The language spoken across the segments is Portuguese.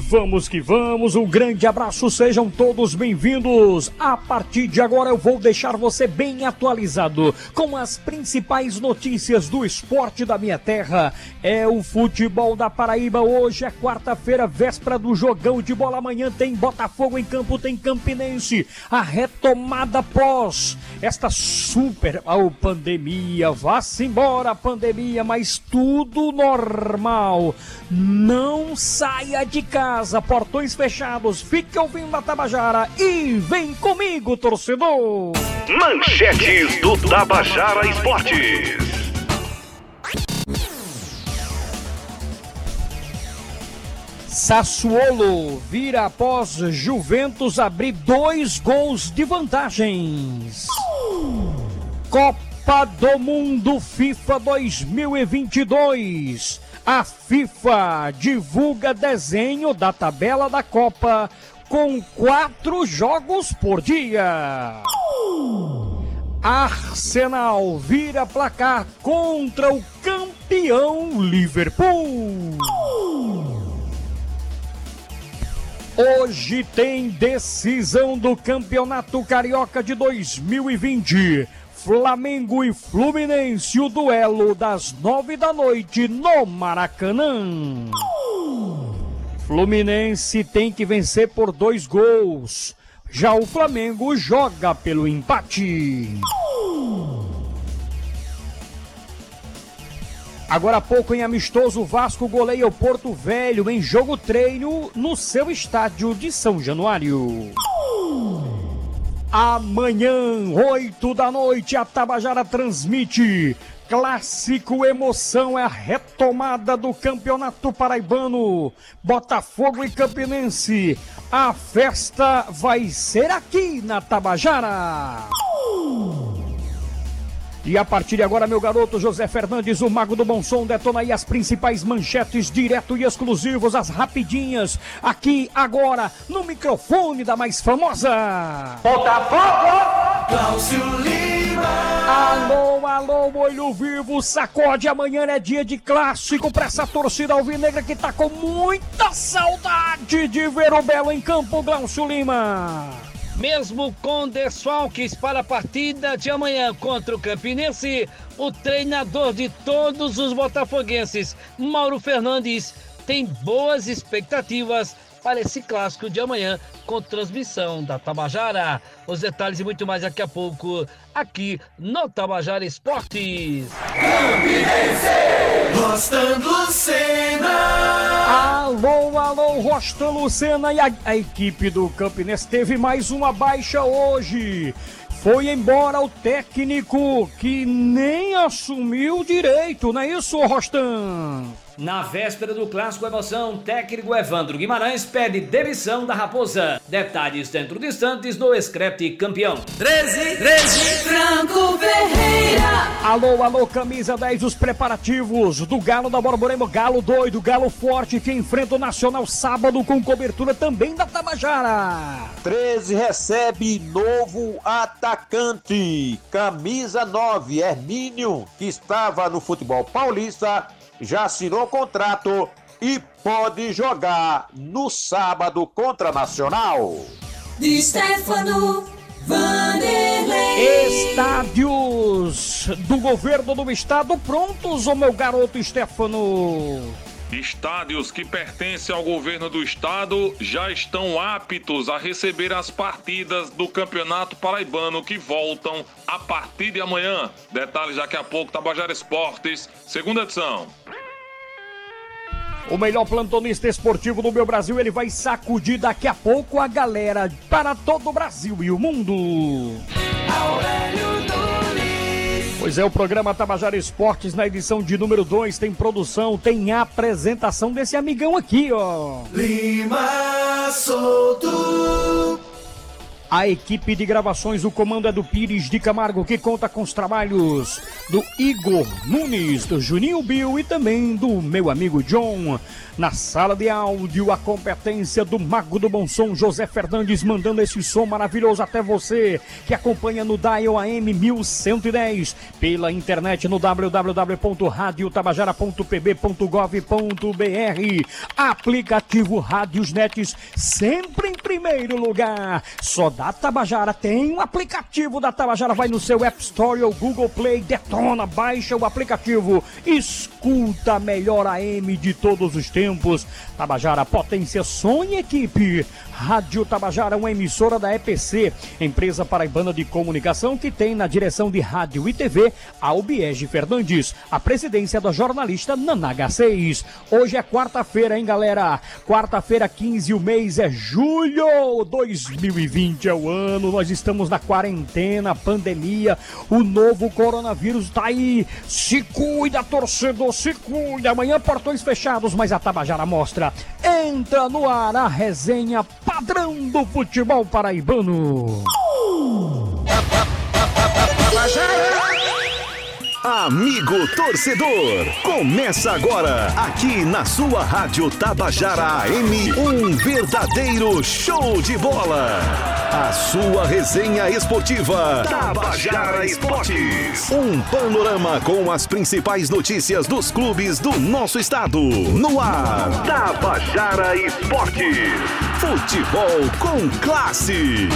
vamos que vamos, um grande abraço, sejam todos bem-vindos. A partir de agora eu vou deixar você bem atualizado com as principais notícias do esporte da minha terra. É o futebol da Paraíba, hoje é quarta-feira, véspera do jogão de bola, amanhã tem Botafogo em campo, tem Campinense. A retomada pós esta super oh, pandemia, vá-se embora pandemia, mas tudo normal. Não saia de casa, portões fechados, fique ouvindo a Tabajara e vem comigo, torcedor! Manchetes do Tabajara Esportes. Sassuolo vira após Juventus abrir dois gols de vantagens. Copa do Mundo FIFA 2022. A FIFA divulga desenho da tabela da Copa com quatro jogos por dia. Arsenal vira placar contra o campeão Liverpool. Hoje tem decisão do Campeonato Carioca de 2020. Flamengo e Fluminense, o duelo das nove da noite no Maracanã. Fluminense tem que vencer por dois gols. Já o Flamengo joga pelo empate. Agora há pouco em amistoso, Vasco goleia o Porto Velho em jogo treino no seu estádio de São Januário. Amanhã, 8 da noite, a Tabajara transmite. Clássico Emoção é a retomada do Campeonato Paraibano. Botafogo e Campinense. A festa vai ser aqui na Tabajara. E a partir de agora, meu garoto José Fernandes, o Mago do Bom Som, detona aí as principais manchetes direto e exclusivos, as rapidinhas, aqui agora, no microfone da mais famosa. Botafogo! Cláudio Lima! Alô, alô, olho vivo, sacode, amanhã é dia de clássico pra essa torcida alvinegra que tá com muita saudade de ver o Belo em campo, Glaucio Lima. Mesmo com desfalques para a partida de amanhã contra o Campinense, o treinador de todos os botafoguenses, Mauro Fernandes, tem boas expectativas para esse clássico de amanhã com transmissão da Tabajara. Os detalhes e muito mais daqui a pouco aqui no Tabajara Esportes. Campinense! Rostan Lucena! Alô, alô, Rostan Lucena e a, a equipe do Campinense teve mais uma baixa hoje. Foi embora o técnico que nem assumiu direito, não é isso, Rostan? Na véspera do clássico emoção, técnico Evandro Guimarães pede demissão da Raposa. Detalhes dentro de instantes no Screte Campeão. 13, 13, Franco Ferreira! Alô, alô, camisa 10, os preparativos do Galo da Borborema, Galo doido, Galo forte, que enfrenta o Nacional sábado com cobertura também da Tabajara. 13 recebe novo atacante, camisa 9, Hermínio, que estava no futebol paulista, já assinou contrato e pode jogar no sábado contra Nacional. Di Stefano Vanderlei! Estádios do governo do estado prontos, ô meu garoto Stefano. Estádios que pertencem ao governo do estado já estão aptos a receber as partidas do Campeonato Paraibano que voltam a partir de amanhã. Detalhes daqui a pouco, Tabajara Esportes, segunda edição. O melhor plantonista esportivo do meu Brasil, ele vai sacudir daqui a pouco a galera para todo o Brasil e o mundo. Aurélio! Pois é, o programa Tabajara Esportes na edição de número 2 tem produção, tem apresentação desse amigão aqui, ó. Lima Solto! A equipe de gravações, o comando é do Pires de Camargo, que conta com os trabalhos do Igor Nunes, do Juninho Bill e também do meu amigo John. Na sala de áudio, a competência do Mago do Bom Som, José Fernandes, mandando esse som maravilhoso até você, que acompanha no Dial AM 1110, pela internet no www.radiotabajara.pb.gov.br. Aplicativo Rádios Nets, sempre em primeiro lugar. Só da Tabajara tem um aplicativo da Tabajara, vai no seu App Store ou Google Play, detona, baixa o aplicativo, escuta a melhor AM de todos os tempos. Tabajara Potência Sonha Equipe. Rádio Tabajara, uma emissora da EPC, empresa paraibana de comunicação que tem na direção de rádio e TV Albiege Fernandes, a presidência da jornalista Nanaga 6. Hoje é quarta-feira, hein, galera? Quarta-feira, 15, o mês é julho 2020 é o ano. Nós estamos na quarentena, pandemia, o novo coronavírus tá aí. Se cuida, torcedor, se cuida. Amanhã portões fechados, mas a Tabajara mostra. Entra no ar a resenha padrão do futebol paraibano. Amigo torcedor, começa agora aqui na sua Rádio Tabajara AM um verdadeiro show de bola. A sua resenha esportiva Tabajara Esportes. Um panorama com as principais notícias dos clubes do nosso estado. No ar, Tabajara Esportes. Futebol com classe.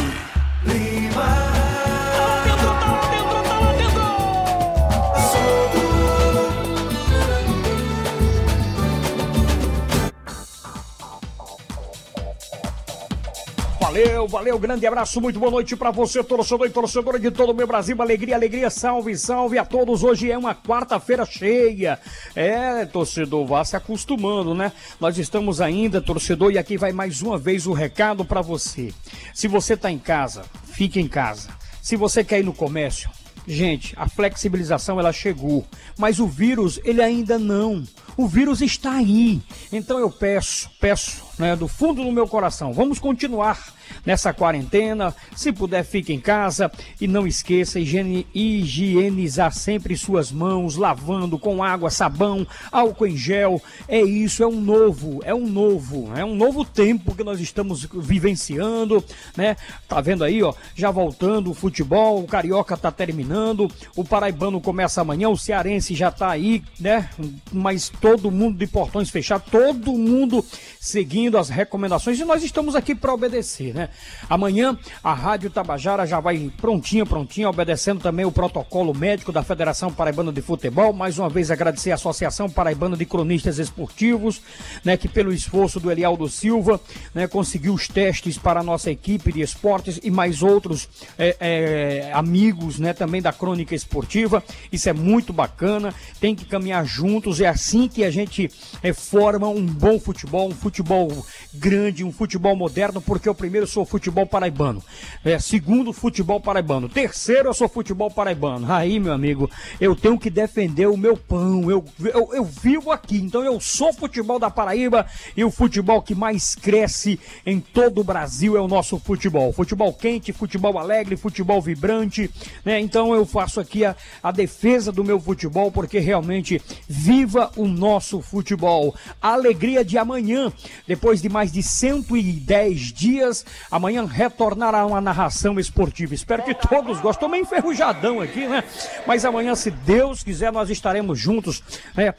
Valeu, valeu, grande abraço, muito boa noite para você, torcedor e torcedora de todo o meu Brasil. Alegria, alegria, salve, salve a todos. Hoje é uma quarta-feira cheia. É, torcedor, vá se acostumando, né? Nós estamos ainda, torcedor, e aqui vai mais uma vez o recado para você. Se você tá em casa, fique em casa. Se você quer ir no comércio, gente, a flexibilização ela chegou, mas o vírus ele ainda não. O vírus está aí. Então eu peço, peço, né, do fundo do meu coração, vamos continuar nessa quarentena. Se puder, fique em casa e não esqueça higienizar sempre suas mãos, lavando com água, sabão, álcool em gel. É isso, é um novo, é um novo, é um novo tempo que nós estamos vivenciando, né? Tá vendo aí, ó, já voltando o futebol, o carioca tá terminando, o paraibano começa amanhã, o cearense já tá aí, né? Mas todo mundo de portões fechados, todo mundo seguindo as recomendações e nós estamos aqui para obedecer, né? Amanhã a Rádio Tabajara já vai prontinha, prontinha, obedecendo também o protocolo médico da Federação Paraibana de Futebol. Mais uma vez agradecer a Associação Paraibana de Cronistas Esportivos, né, que pelo esforço do Elialdo Silva, né, conseguiu os testes para a nossa equipe de esportes e mais outros é, é, amigos, né, também da crônica esportiva. Isso é muito bacana. Tem que caminhar juntos. É assim que a gente é, forma um bom futebol, um futebol grande, um futebol moderno, porque o primeiro sou futebol paraibano. É, segundo, futebol paraibano. Terceiro, eu sou futebol paraibano. Aí, meu amigo, eu tenho que defender o meu pão. Eu, eu, eu vivo aqui, então eu sou futebol da Paraíba e o futebol que mais cresce em todo o Brasil é o nosso futebol. Futebol quente, futebol alegre, futebol vibrante, né? Então eu faço aqui a, a defesa do meu futebol porque realmente viva o nosso futebol. A alegria de amanhã, depois de mais de 110 dias, Amanhã retornará uma narração esportiva. Espero que todos gostem. Estou meio enferrujadão aqui, né? Mas amanhã, se Deus quiser, nós estaremos juntos, né?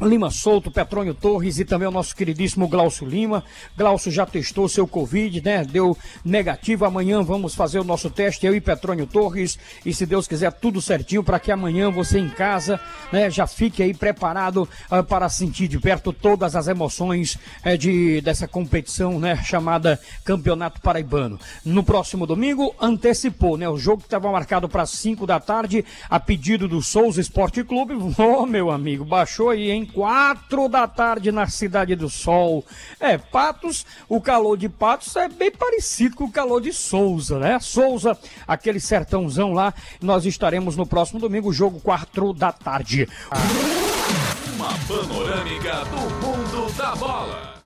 Lima Souto, Petrônio Torres e também o nosso queridíssimo Glaucio Lima. Glaucio já testou seu Covid, né? Deu negativo. Amanhã vamos fazer o nosso teste, eu e Petrônio Torres. E se Deus quiser, tudo certinho para que amanhã você em casa, né, já fique aí preparado uh, para sentir de perto todas as emoções uh, de, dessa competição, né? Chamada Campeonato Paraibano. No próximo domingo, antecipou, né? O jogo que estava marcado para 5 da tarde, a pedido do Souza Esporte Clube. Ô, oh, meu amigo, baixou aí, hein? Quatro da tarde na Cidade do Sol. É, Patos, o calor de Patos é bem parecido com o calor de Souza, né? Souza, aquele sertãozão lá. Nós estaremos no próximo domingo, jogo quatro da tarde. Uma panorâmica do mundo da bola.